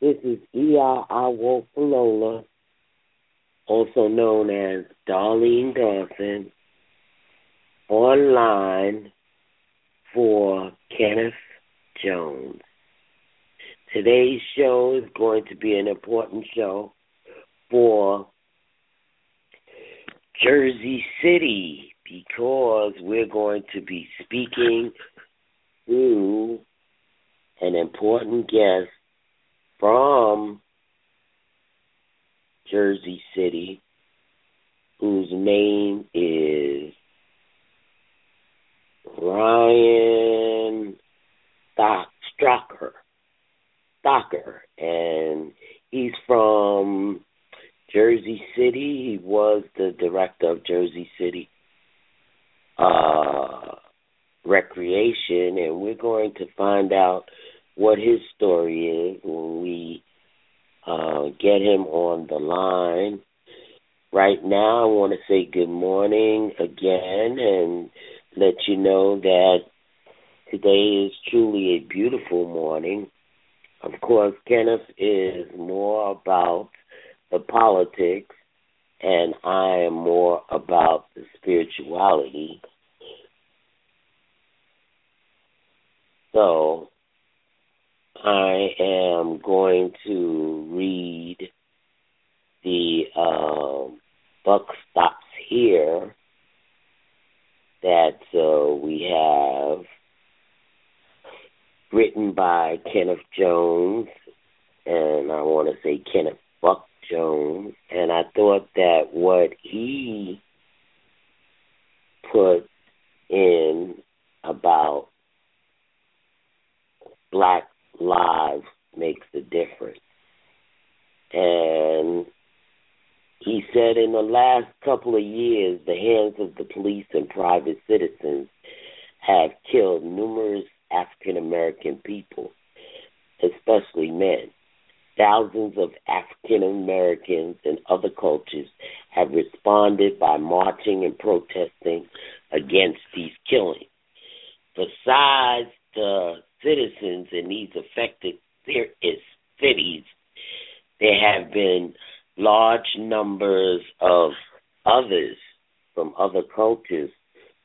This is E.R. Also known as Darlene Dawson, online for Kenneth Jones. Today's show is going to be an important show for Jersey City because we're going to be speaking to an important guest from Jersey City whose name is Ryan Stocker. Stocker. And he's from Jersey City. He was the director of Jersey City uh recreation and we're going to find out what his story is when we uh, get him on the line. Right now, I want to say good morning again and let you know that today is truly a beautiful morning. Of course, Kenneth is more about the politics, and I am more about the spirituality. So, I am going to read the um, buck stops here that uh, we have written by Kenneth Jones, and I want to say Kenneth Buck Jones, and I thought that what he put in about black lives makes a difference. And he said in the last couple of years, the hands of the police and private citizens have killed numerous African American people, especially men. Thousands of African Americans and other cultures have responded by marching and protesting against these killings. Besides the citizens in these affected cities, there have been large numbers of others from other cultures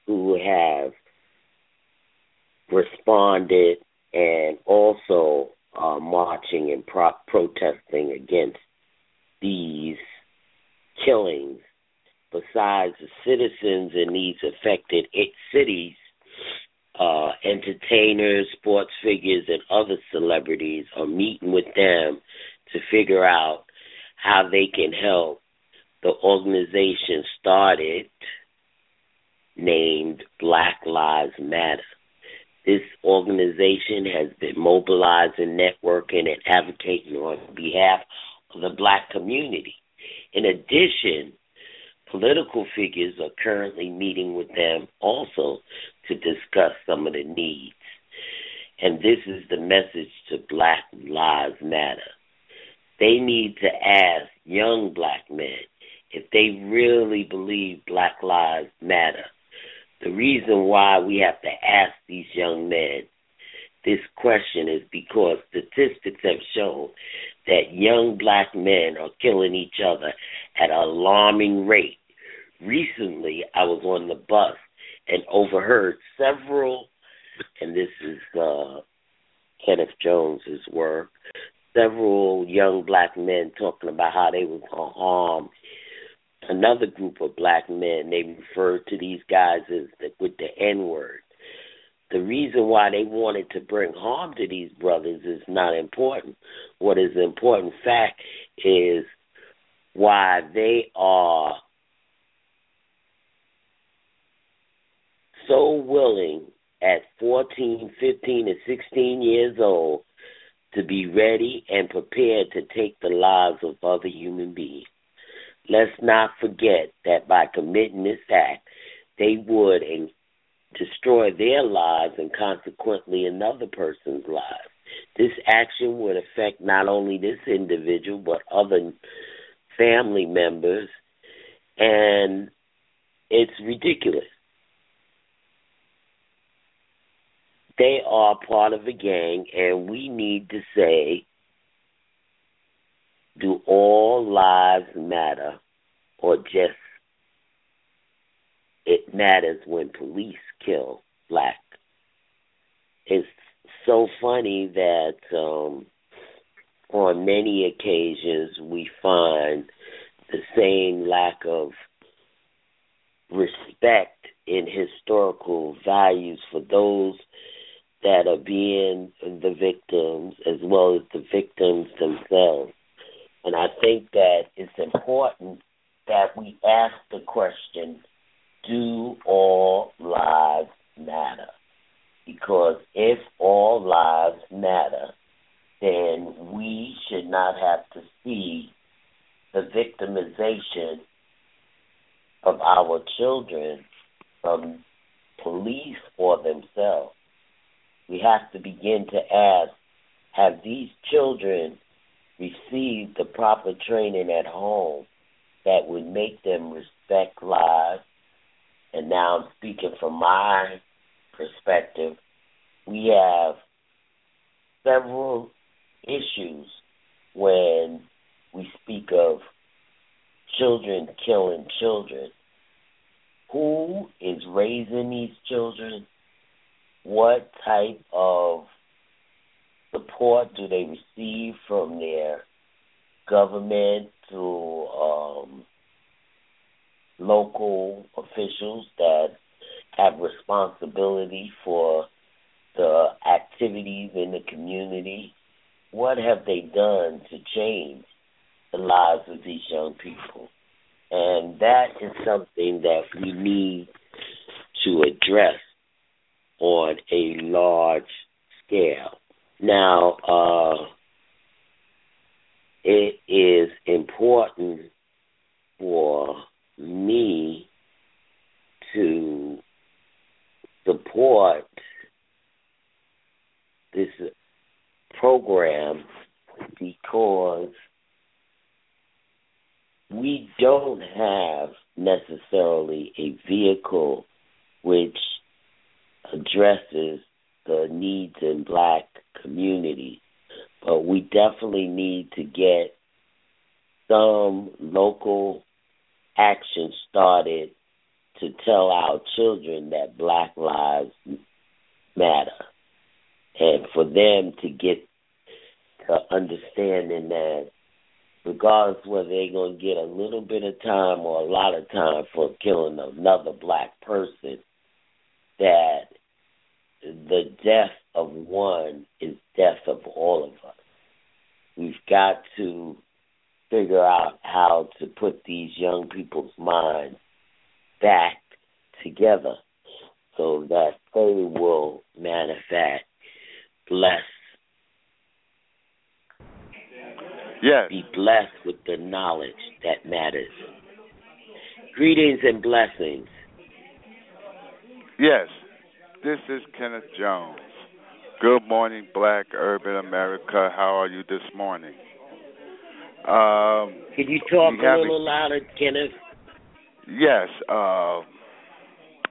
who have responded and also are marching and pro- protesting against these killings. Besides the citizens in these affected cities, uh, entertainers, sports figures, and other celebrities are meeting with them to figure out how they can help the organization started named Black Lives Matter. This organization has been mobilizing, networking, and advocating on behalf of the black community. In addition, political figures are currently meeting with them also to discuss some of the needs. And this is the message to Black Lives Matter. They need to ask young black men if they really believe Black Lives Matter. The reason why we have to ask these young men this question is because statistics have shown that young black men are killing each other at an alarming rate. Recently, I was on the bus and overheard several, and this is uh, Kenneth Jones's work, several young black men talking about how they were going to harm another group of black men. They referred to these guys as the, with the N word. The reason why they wanted to bring harm to these brothers is not important. What is important fact is why they are so willing at 14, 15, and 16 years old to be ready and prepared to take the lives of other human beings. Let's not forget that by committing this act, they would destroy their lives and consequently another person's life. This action would affect not only this individual but other family members, and it's ridiculous. They are part of a gang, and we need to say, do all lives matter, or just it matters when police kill black? It's so funny that um, on many occasions we find the same lack of respect in historical values for those that are being the victims as well as the victims themselves. And I think that it's important that we ask the question do all lives matter? Because if all lives matter, then we should not have to see the victimization of our children from police or themselves we have to begin to ask have these children received the proper training at home that would make them respect lives? And now I'm speaking from my perspective. We have several issues when we speak of children killing children. Who is raising these children? What type of support do they receive from their government to um, local officials that have responsibility for the activities in the community? What have they done to change the lives of these young people? And that is something that we need to address on a large scale. Now, uh, it is important for me to support this program because we don't have necessarily a vehicle which addresses the needs in black communities. But we definitely need to get some local action started to tell our children that black lives matter. And for them to get to understanding that regardless whether they're going to get a little bit of time or a lot of time for killing another black person, that the death of one is death of all of us. We've got to figure out how to put these young people's minds back together so that they will manifest bless yes. be blessed with the knowledge that matters. Greetings and blessings. Yes, this is Kenneth Jones. Good morning, Black Urban America. How are you this morning? Um, Can you talk a little louder, Kenneth? Yes, uh,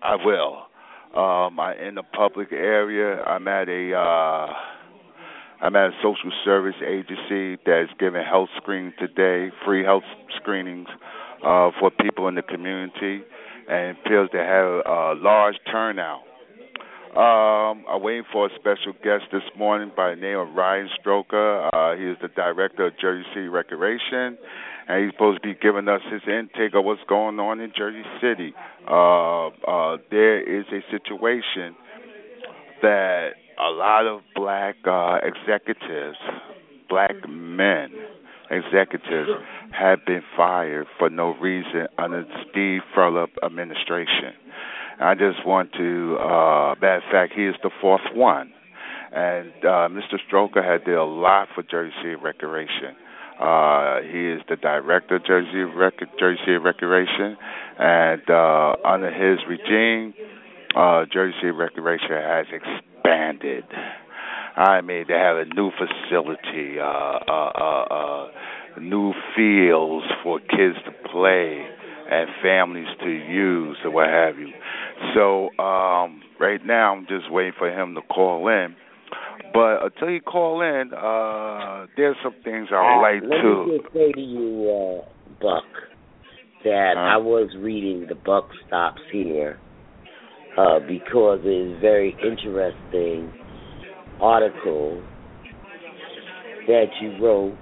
I will. Um, I'm in a public area. I'm at a uh, I'm at a social service agency that is giving health screenings today, free health screenings uh, for people in the community and appears to have a large turnout. Um, I'm waiting for a special guest this morning by the name of Ryan Stroker. Uh, he is the director of Jersey City Recreation, and he's supposed to be giving us his intake of what's going on in Jersey City. Uh, uh, there is a situation that a lot of black uh, executives, black men, executives have been fired for no reason under the Steve Fulop administration. I just want to, uh, matter of fact, he is the fourth one. And uh, Mr. Stroker had did a lot for Jersey City Recreation. Uh, he is the director of Jersey Rec- Jersey Recreation, and uh, under his regime, uh, Jersey City Recreation has expanded. I mean, they have a new facility, uh, uh, uh, uh, new fields for kids to play and families to use or what have you. So um, right now, I'm just waiting for him to call in. But until he call in, uh, there's some things I would Uh, like let to. me just say to you, uh, Buck, that Huh? I was reading the Buck Stops here uh, because it is very interesting article that you wrote.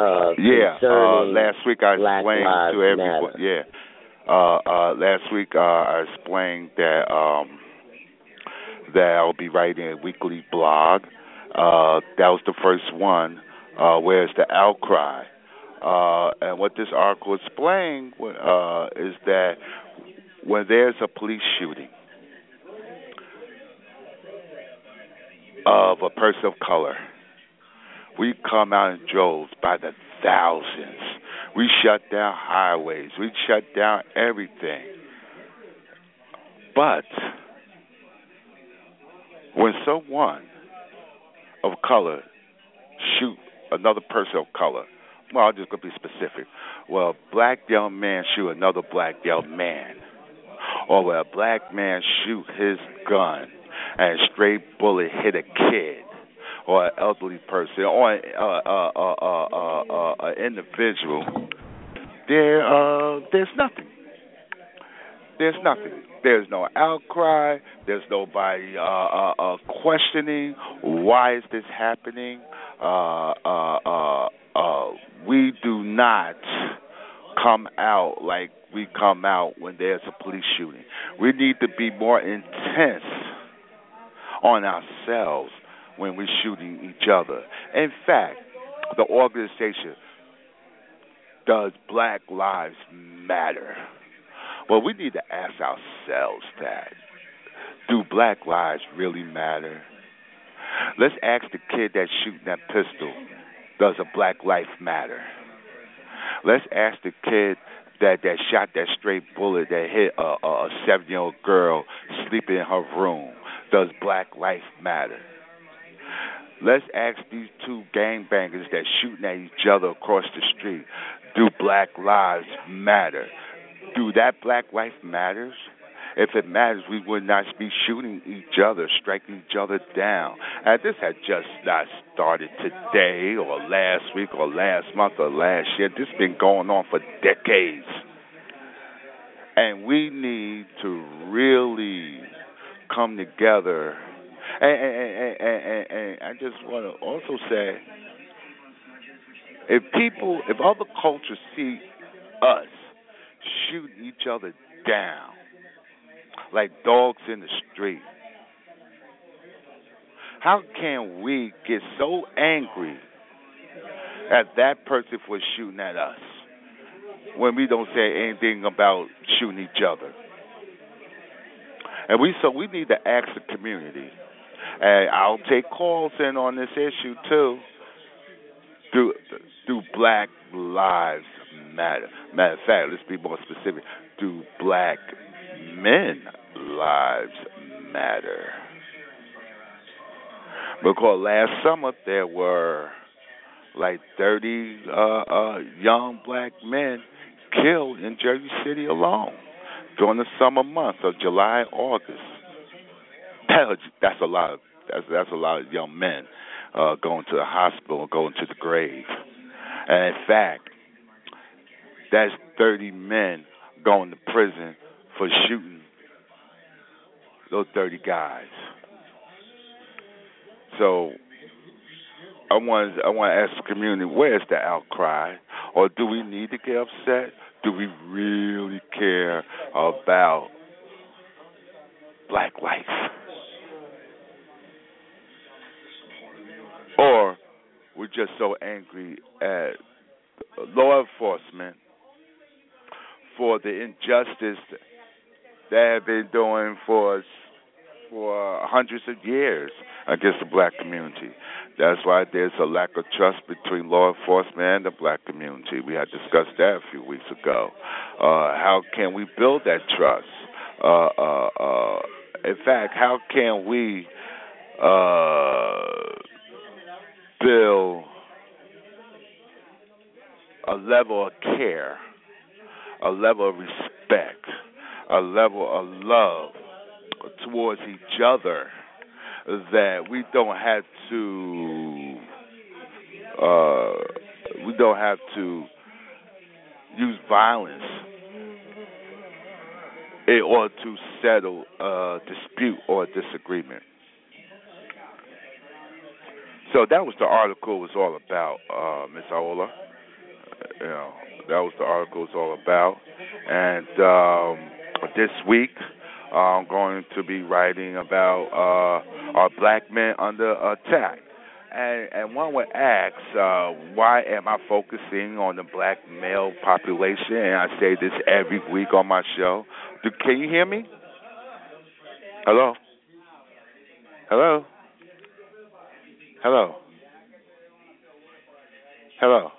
Uh, Yeah, uh, last week I explained to everyone. Matter. Yeah, uh, uh, last week uh, I explained that um, that I'll be writing a weekly blog. Uh, that was the first one. Uh, where's the outcry? Uh, and what this article explained uh, is that when there's a police shooting of a person of color, we come out in droves by the thousands. We shut down highways. We shut down everything. But when someone of color shoot another person of color, well, I'm just to be specific. Well, black young man shoot another black young man, or when a black man shoot his gun and a stray bullet hit a kid or an elderly person or an uh, uh, uh, individual, there uh, there's nothing. There's nothing. There's no outcry. There's nobody uh, uh, questioning why is this happening. We do not come out like we come out when there's a police shooting. We need to be more intense on ourselves when we're shooting each other. In fact, the organization does Black Lives Matter? Well, we need to ask ourselves that. Do Black lives really matter? Let's ask the kid that's shooting that pistol, does a black life matter? Let's ask the kid that that shot that straight bullet that hit a, a, seven year old girl sleeping in her room. Does black life matter? Let's ask these two gangbangers that shooting at each other across the street. Do black lives matter? Do that black life matters? If it matters, we would not be shooting each other, striking each other down. And this had just not started today or last week or last month or last year. This has been going on for decades. And we need to really come together. And, and, and, and, I just want to also say if people, if other cultures see us shooting each other down like dogs in the street, how can we get so angry at that person for shooting at us when we don't say anything about shooting each other? And we so we need to ask the community. And I'll take calls in on this issue too. Do do black lives matter? Matter of fact, let's be more specific. Do black men lives matter? Because last summer there were like 30 uh, uh, young black men killed in Jersey City alone during the summer months of July, August. That, that's a lot. Of, that's that's a lot of young men uh, going to the hospital going to the grave. And in fact, that's 30 men going to prison for shooting those 30 guys. So I want I want to ask the community, where's the outcry, or do we need to get upset? Do we really care about black life? We're just so angry at law enforcement for the injustice they have been doing for for hundreds of years against the black community. That's why there's a lack of trust between law enforcement and the black community. We had discussed that a few weeks ago. Uh, how can we build that trust? Uh, uh, uh, in fact, how can we uh, build a level of care, a level of respect, a level of love towards each other that we don't have to uh, we don't have to use violence in order to settle a dispute or a disagreement. So that was the article was all about, uh, Miss Aola. You know, that was the article was all about. And um, this week, I'm going to be writing about uh, our black men under attack. And, and one would ask, uh, why am I focusing on the black male population? And I say this every week on my show. Do, can you hear me? Hello? Hello? Hello? Hello?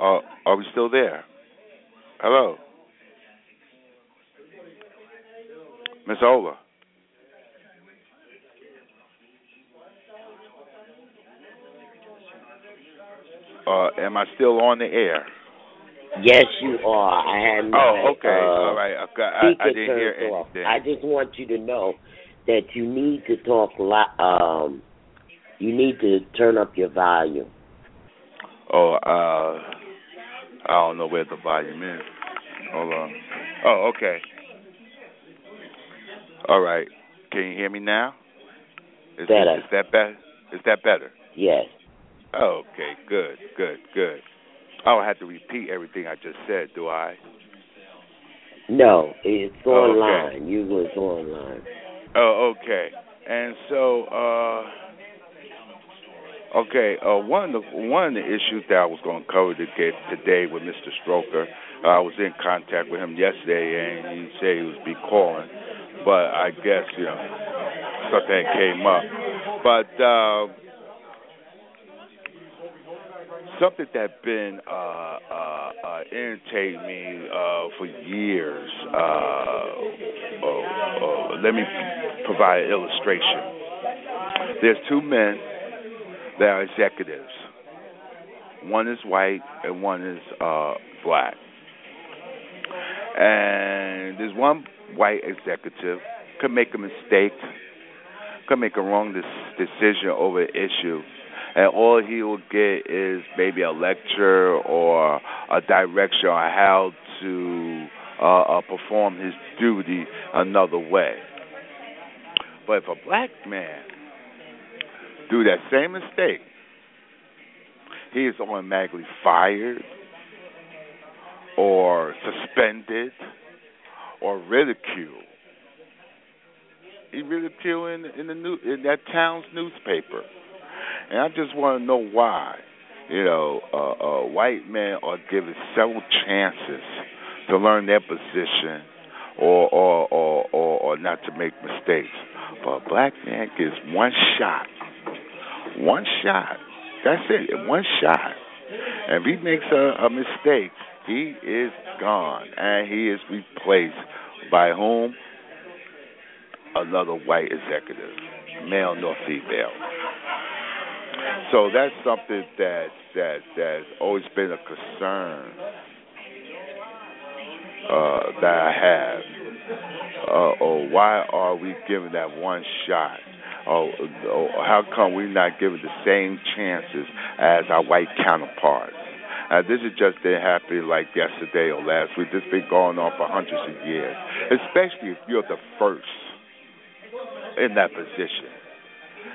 Uh, are we still there? Hello? Miss Ola. Uh, am I still on the air? Yes, you are. I had my Oh, okay. uh, All right. Okay. I, I didn't hear anything. I just want you to know that you need to talk. Li- um, you need to turn up your volume. Oh, uh, I don't know where the volume is. Hold on. Oh, okay. All right. Can you hear me now? Is, Better. Is that better? Is that better? Yes. Okay. Good. Good. Good. I don't have to repeat everything I just said, do I? No, it's Oh, online. You was online. Oh, okay. And so, uh, okay, uh, one of the one of the issues that I was going to cover today with Mr. Stroker, uh, I was in contact with him yesterday, and he said he would be calling, but I guess you know something came up. But uh, something that been uh, uh, uh, irritating me uh, for years. Uh, uh, uh, let me provide an illustration. There's two men that are executives. One is white and one is uh, black. And there's one white executive could make a mistake, could make a wrong des- decision over an issue, and all he will get is maybe a lecture or a direction on how to uh, uh, perform his duty another way. But if a black man do that same mistake, he is automatically fired or suspended or ridiculed. He ridiculed in, in the new in that town's newspaper. And I just want to know why. You know, uh, uh, white men are given several chances to learn their position or or, or, or or not to make mistakes. But a black man gets one shot. One shot. That's it. One shot. And if he makes a, a mistake, he is gone. And he is replaced by whom? Another white executive, male nor female. So that's something that that that's always been a concern uh, that I have. Uh, or why are we given that one shot? Or, or how come we're not given the same chances as our white counterparts? Uh, this is just didn't happen like yesterday or last week. This been going on for hundreds of years, especially if you're the first in that position.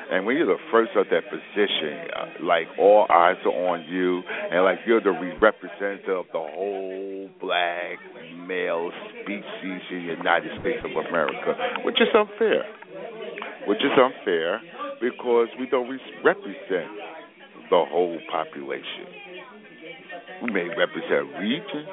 And when you're the first of that position, uh, like all eyes are on you, and like you're the representative of the whole black male species in the United States of America, which is unfair. Which is unfair because we don't represent the whole population. We may represent a region.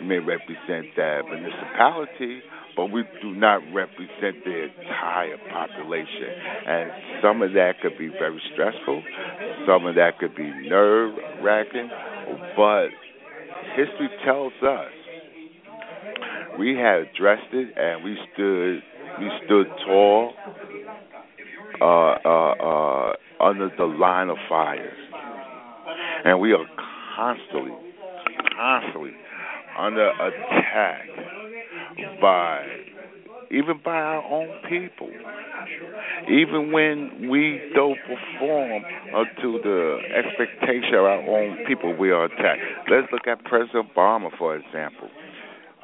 We may represent that municipality, but we do not represent the entire population. And some of that could be very stressful, some of that could be nerve wracking, but history tells us we had addressed it and we stood we stood tall uh, uh, uh, under the line of fire. And we are constantly, constantly under attack by even by our own people. Even when we don't perform to the expectation of our own people, we are attacked. Let's look at President Obama, for example.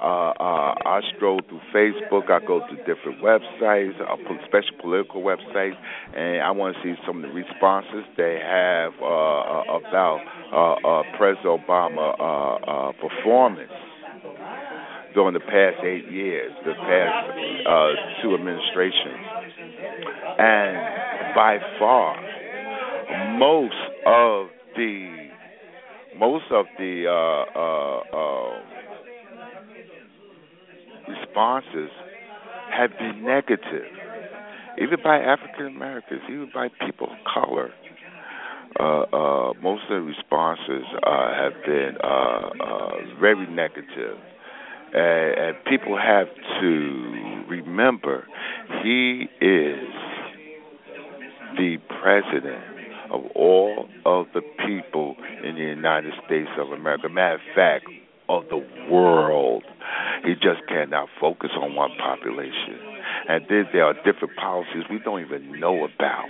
Uh, uh, I stroll through Facebook. I go to different websites, uh, especially political websites, and I want to see some of the responses they have uh, uh, about uh, President Obama performance during the past eight years, the past uh, two administrations, and by far, most of the most of the uh, uh, uh, responses have been negative, even by African Americans, even by people of color. Uh, uh, most of the responses uh, have been very negative. And, and people have to remember he is the president of all of the people in the United States of America. Matter of fact, of the world. He just cannot focus on one population. And then there are different policies we don't even know about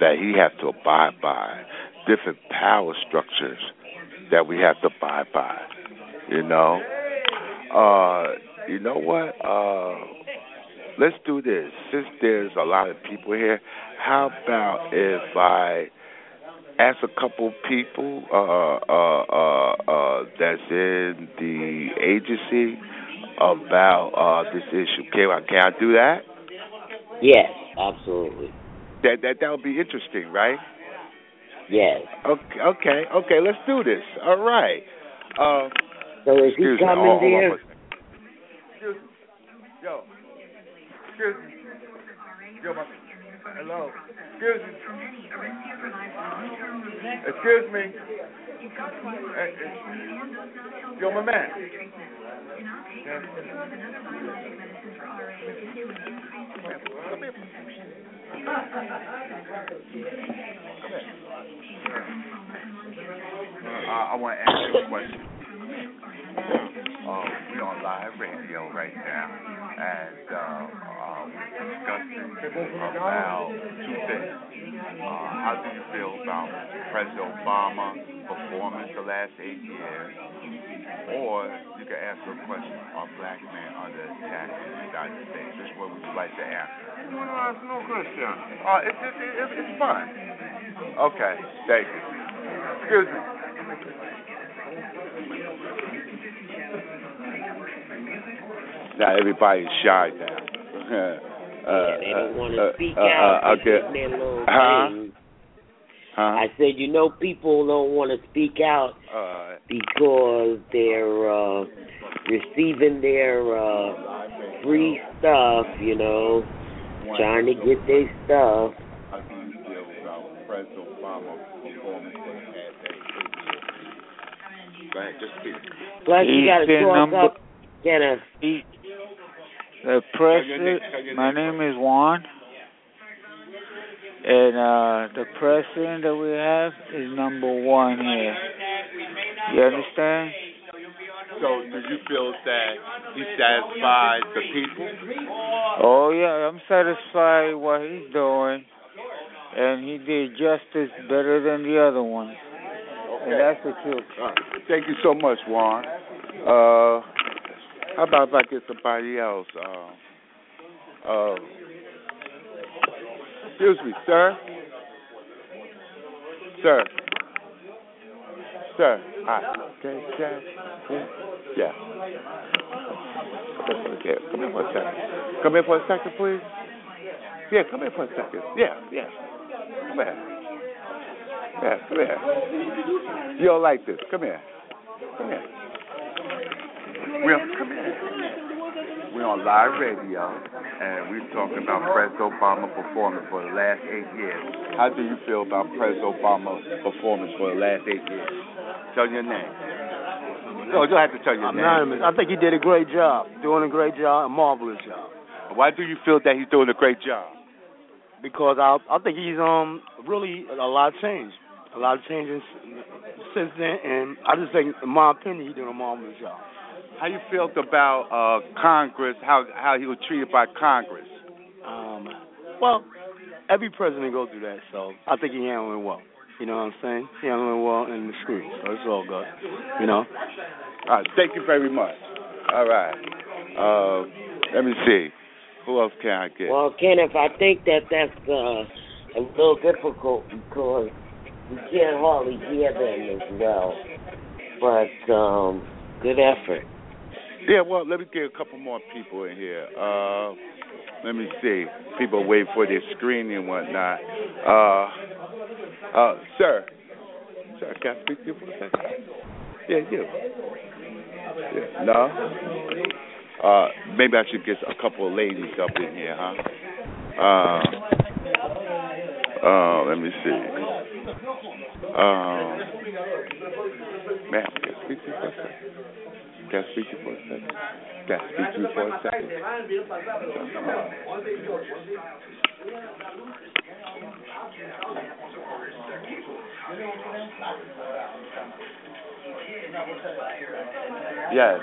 that he has to abide by, different power structures that we have to abide by. You know? Uh, you know what? Uh, let's do this. Since there's a lot of people here, how about if I ask a couple people uh, uh, uh, uh, that's in the agency about uh, this issue. Can I, can I do that? Yes, absolutely. That that that would be interesting, right? Yes. Okay, okay, okay. Let's do this. All right. So is he excuse coming me. Hold, hold on there? Excuse me. Yo. Excuse me. Yo, my, hello. Excuse me. Excuse me. Hey, hey. Yo, my man. Come here. Uh, I want to ask you a question. Uh, we're on live radio right now, and uh, uh, we're discussing about two things. Uh, how do you feel about President Obama's performance the last eight years? Or you can answer a question, are black men under attack in the United States? Which one would you like to answer? No, no, that's no question. Uh, it's, just, it's, it's fun. Okay, thank you. Excuse me. Now everybody's shy now. yeah, they don't want to uh, speak uh, out. uh, okay. their little Huh? I said, you know, people don't want to speak out Uh, because they're uh, receiving their uh, free stuff, you know, trying to get their stuff. how do you feel about President Obama's performance for the past eight years? Go ahead, just speak. Plus, you got to talk number- up, get a He, the president, my name is Juan, and uh, the president that we have is number one here. You understand? So, do you feel that he satisfies the people? Oh yeah, I'm satisfied with what he's doing, and he did justice better than the other ones, and that's the truth. Uh, thank you so much, Juan. Uh, how about if I get somebody else? Uh, uh, excuse me, sir. Sir. Sir. Hi. Okay, yeah. Yeah. Yeah. Come here for a second. Come here for a second, please. Yeah, come here for a second. Yeah, yeah. Come here. Yeah, come here. You don't like this. Come here. Come here. We're come here. We're on live radio, and we're talking about President Obama performance for the last eight years. How do you feel about President Obama performance for the last eight years? Tell your name. No, you don't have to tell your Anonymous. I think he did a great job, doing a great job, a marvelous job. Why do you feel that he's doing a great job? Because I I think he's um really a lot changed, a lot of changes since then, and I just think, in my opinion, he's doing a marvelous job. How you felt about uh, Congress? How how he was treated by Congress? Um, well, every president goes through that, so I think he handled it well. You know what I'm saying? He handled it well in the screen, so it's all good. You know. All right, thank you very much. All right. Uh, let me see. Who else can I get? Well, Kenneth, I think that that's uh, a little difficult because we can't hardly hear them as well. But um, good effort. Yeah, well, let me get a couple more people in here. Uh, let me see. People wait for their screening and whatnot. Uh, uh, sir, sir, can I speak to you for a second? Yeah, you. Yeah. No. Uh, maybe I should get a couple of ladies up in here, huh? Uh, uh, let me see. Um, ma'am, can I speak to you for a second? Can I speak to you for a second? Can I speak to you for a second? Yes.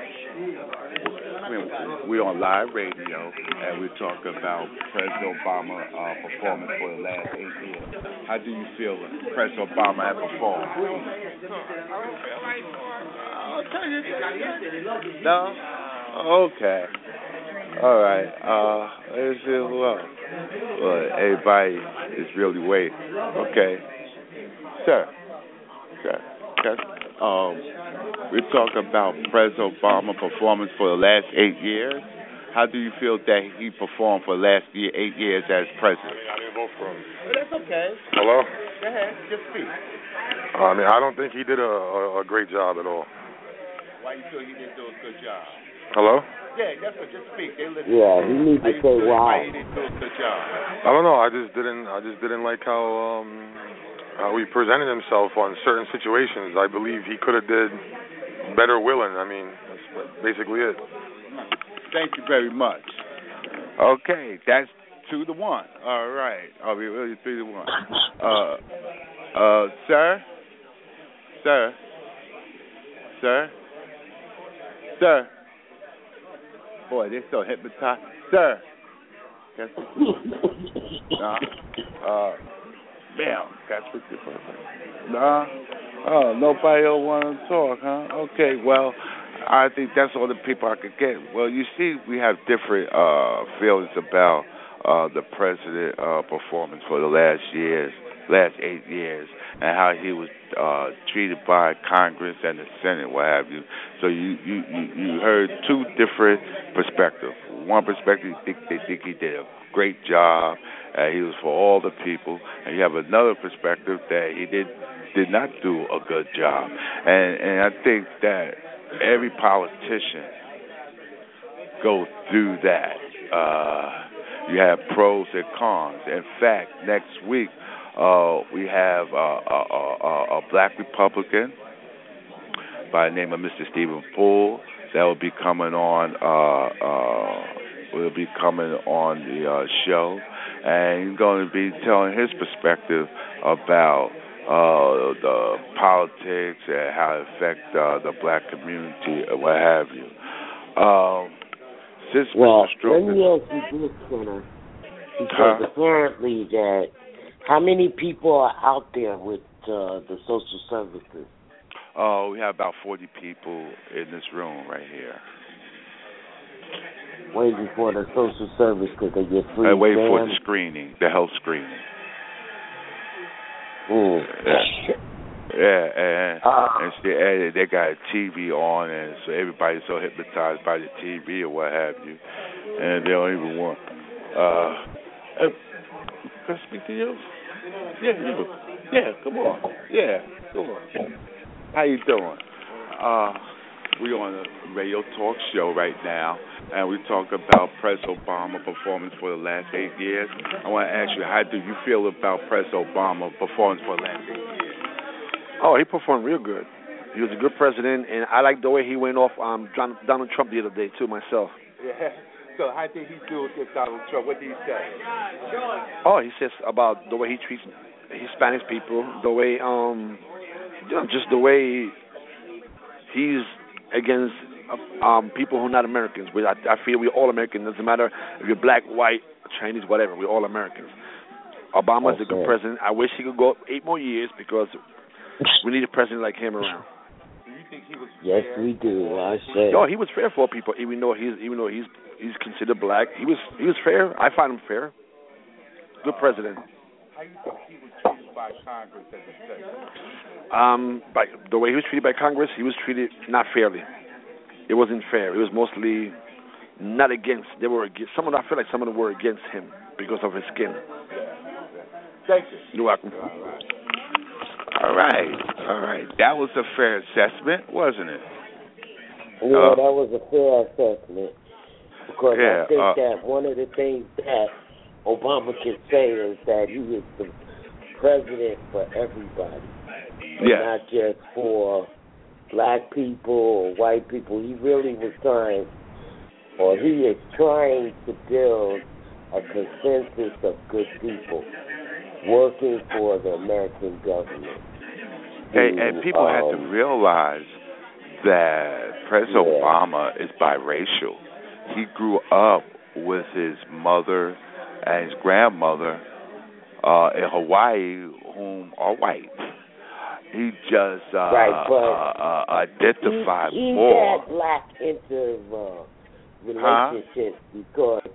We- We're on live radio, and we talk about President Obama uh, performance for the last eight years. How do you feel President Obama has performed? No? Okay. All right. Uh, let's see who else. Well, everybody is really waiting. Okay. Sir. Sir. Sir. Um, we're talking about President Obama performance for the last eight years. How do you feel that he performed for the last year, eight years as president? I didn't vote for him. that's okay. Hello? Go ahead. Just speak. Uh, I mean, I don't think he did a, a, a great job at all. Why you feel he didn't do a good job? Hello? Yeah, that's what. Just speak. They listen. Yeah, he needs to say feel why. Why he didn't do a good job? I don't know. I just didn't. I just didn't like how um how he presented himself on certain situations. I believe he could have did better willing. I mean, that's basically it. Thank you very much. Okay, that's two to one. All right. Are we really three to one? Uh, uh, sir, sir, sir, sir. Boy, they're so hypnotized. Sir. Can I speak to you? Nah. Uh, ma'am, can I speak you for a? Nah. Oh, nobody don't want to talk, huh? Okay, well, I think that's all the people I could get. Well, you see, we have different uh feelings about uh the president uh performance for the last years, last eight years, and how he was uh treated by Congress and the Senate, what have you. So you you you, you heard two different perspectives. One perspective, you think they think he did a great job, uh, he was for all the people, and you have another perspective that he did did not do a good job. And and I think that every politician go through that. Uh, you have pros and cons. In fact, next week uh, we have a, a, a, a black Republican by the name of Mr. Stephen Poole that will be coming on. Uh, uh, will be coming on the uh, show, and he's going to be telling his perspective about uh, the politics and how it affects uh, the black community and what have you. Um, since Well, let me ask you this, Kenner. Because Huh? apparently that how many people are out there with uh, the social services? Oh, we have about 40 people in this room right here. Waiting for the social service because they get free. I wait for the screening, the health screening. Mm. Yeah, and, Ah. and see, and they got a TV on, and so everybody's so hypnotized by the TV or what have you, and they don't even want. Uh, uh, can I speak to you? Yeah, you. Yeah, come on. Yeah, come on. How you doing? Uh, we're on a radio talk show right now, and we talk about President Obama performance for the last eight years. I want to ask you, how do you feel about President Obama performance for the last eight years? Oh, he performed real good. He was a good president, and I like the way he went off um, Donald Trump the other day too. Myself. Yeah. So how did he do against Donald Trump? What did he say? Oh, he says about the way he treats Hispanic people, the way um, you know, just the way he's against um people who are not Americans. We, I, I feel we're all Americans. Doesn't matter if you're black, white, Chinese, whatever. We're all Americans. Obama's a good president. I wish he could go eight more years because we need a president like him around. Yes, we do. I say. No, he was fair for people, even though he's even though he's he's considered black. He was he was fair. I find him fair. Good president. How do you think he was treated by Congress as a state? Um, by the way he was treated by Congress, he was treated not fairly. It wasn't fair. It was mostly not against. They were against. Some of them, I feel like some of them were against him because of his skin. Thank you. You're welcome. All right, all right. That was a fair assessment, wasn't it? Yeah, uh, that was a fair assessment. Because yeah, I think uh, that one of the things that Obama can say is that he was the president for everybody. Yeah. Not just for black people or white people. He really was trying, or he is trying to build a consensus of good people working for the American government. And, and people um, have to realize that President yeah. Obama is biracial. He grew up with his mother and his grandmother uh, in Hawaii, whom are white. He just uh, right, but uh, uh, identified he, he more. had black inter uh, relationships huh? because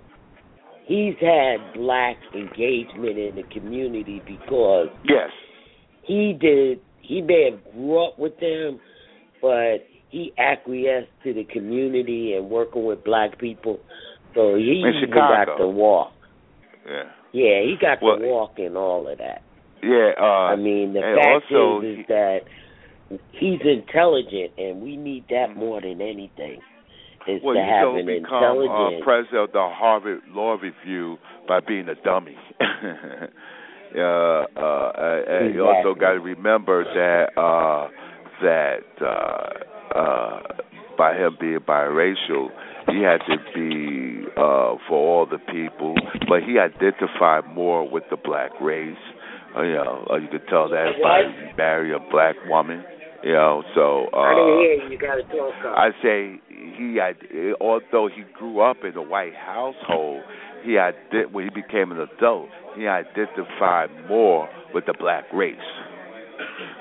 he's had black engagement in the community because yes, he did. He may have grew up with them, but he acquiesced to the community and working with black people. So he in Chicago. got to walk. Yeah. Yeah, he got well, to walk in all of that. Yeah. Uh, I mean, the fact also is, is he, that he's intelligent, and we need that more than anything. Is well, to you have don't an become intelligent. uh, president of the Harvard Law Review by being a dummy. uh, uh, and you also got to remember that uh, that uh, uh, by him being biracial, he had to be uh, for all the people, but he identified more with the black race. Uh, you know, uh, you could tell that by married a black woman. You know, so uh, I didn't hear you. You got to talk up. I say he although he grew up in a white household, he had when he became an adult, he identified more with the black race.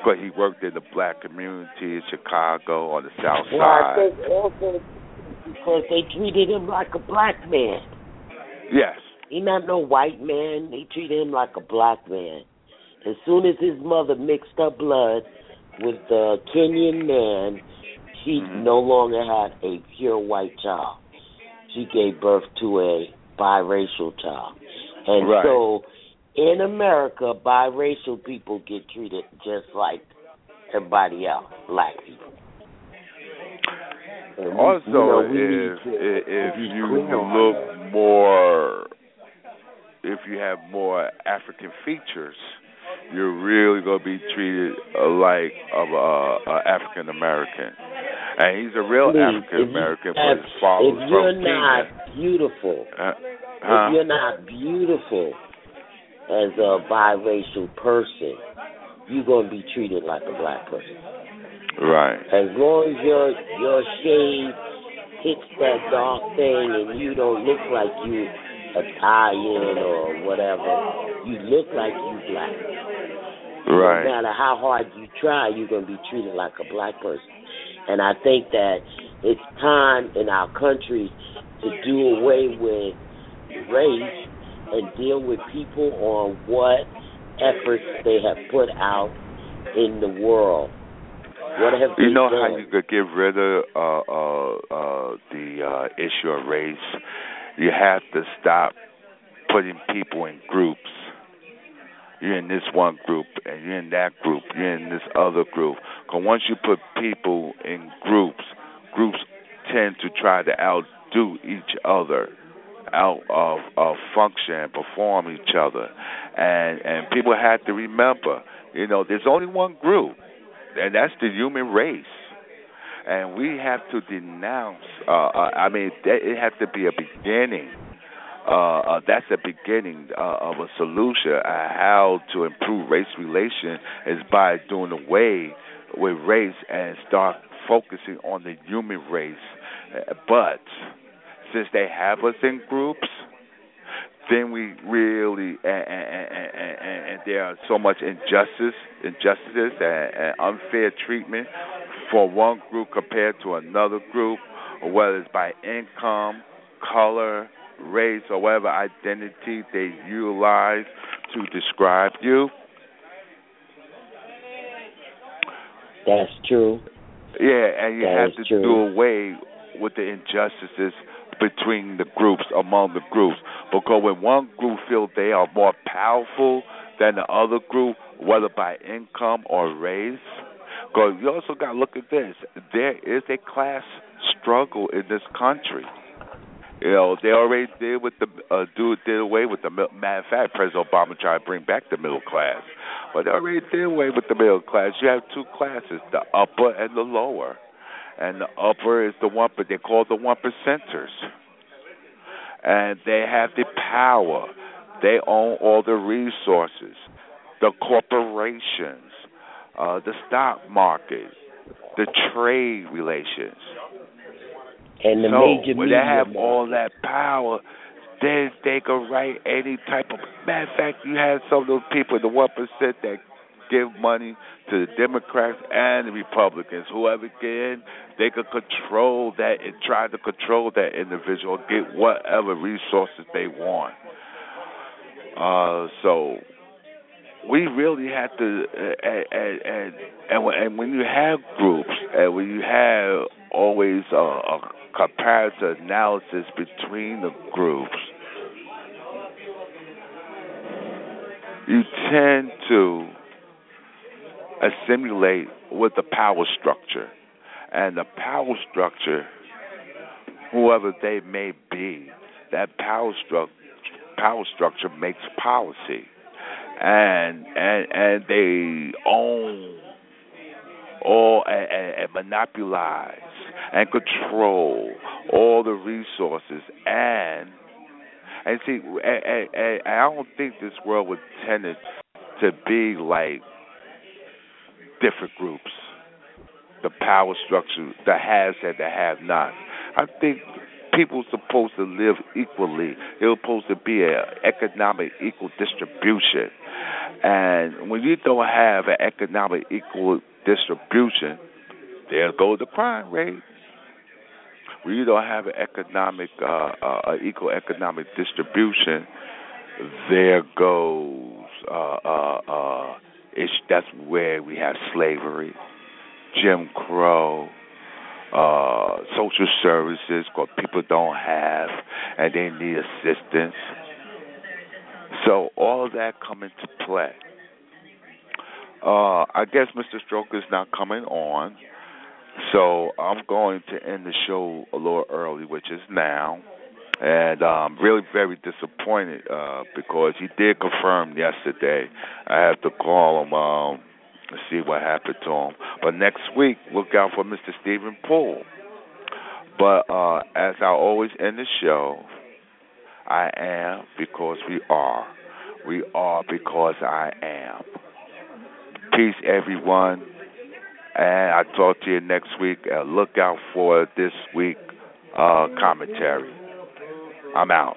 But he worked in the black community in Chicago on the South well, I Side. think also because they treated him like a black man. Yes. He not no white man. They treated him like a black man. As soon as his mother mixed her blood with the Kenyan man, she Mhm. no longer had a pure white child. She gave birth to a biracial child. And Right. so in America, biracial people get treated just like everybody else, black people. And we- Also, you know, we if if, if you look more, if you have more African features, you're really gonna be treated like of a, a African American, and he's a real African American, but his father's if you're not Kenya. beautiful, Uh, if you're not beautiful as a biracial person, you're gonna be treated like a black person. Right. As long as your your shade hits that dark thing and you don't look like you Italian or whatever, you look like you black. Right. No matter how hard you try, you're gonna be treated like a black person. And I think that it's time in our country to do away with race and deal with people on what efforts they have put out in the world. You know how you could get rid of uh, uh, uh, the uh, issue of race? You have to stop putting people in groups. You're in this one group, and you're in that group. You're in this other group. Because once you put people in groups, groups tend to try to outdo each other, out of, of function and perform each other, and and people have to remember, you know, there's only one group, and that's the human race and we have to denounce. Uh, uh, I mean, it has to be a beginning. Uh, uh, that's the beginning uh, of a solution. Uh, how to improve race relation is by doing away with race and start focusing on the human race. Uh, but since they have us in groups, then we really and, and, and, and there are so much injustice, injustices, and, and unfair treatment for one group compared to another group, whether it's by income, color, race, or whatever identity they utilize to describe you. That's true. Yeah, and you that have to true. do away with the injustices between the groups, among the groups. Because when one group feels they are more powerful than the other group, whether by income or race, because you also got to look at this. There is a class struggle in this country. You know, they already did with the uh, dude did away with the matter of fact, President Obama tried to bring back the middle class, but they already did away with the middle class. You have two classes, the upper and the lower, and the upper is the one, but they call the one percenters, and they have the power. They own all the resources, the corporations, uh, the stock market, the trade relations. And the so major when they have market. all that power, then they can write any type of. Matter of fact, you have some of those people, the one percent that give money to the Democrats and the Republicans. Whoever in, they can control that and try to control that individual, get whatever resources they want. Uh, so we really have to, uh, and and and when, and when you have groups and when you have always a, a comparative analysis between the groups, you tend to assimilate with the power structure, and the power structure, whoever they may be, that power structure power structure makes policy. And and and they own all and, and, monopolize and control all the resources. And and see and, and, and I don't think this world would tend to be like different groups, the power structure, the haves and the have not. I think people supposed to live equally. It's supposed to be an economic equal distribution. And when you don't have an economic equal distribution, there goes the crime rate. When you don't have an economic uh, uh, equal economic distribution, there goes uh, uh, uh, it's, that's where we have slavery, Jim Crow, uh, social services because people don't have and they need assistance. So all that come into play. Uh, I guess Mr. Stroker is not coming on, so I'm going to end the show a little early, which is now. And I'm really very disappointed uh, because he did confirm yesterday. I have to call him um, to see what happened to him. But next week, look out for Mr. Stephen Poole. But uh, as I always end the show, I am because we are. We are because I am. Peace, everyone. And I'll talk to you next week. Uh, look out for this week uh, commentary. I'm out.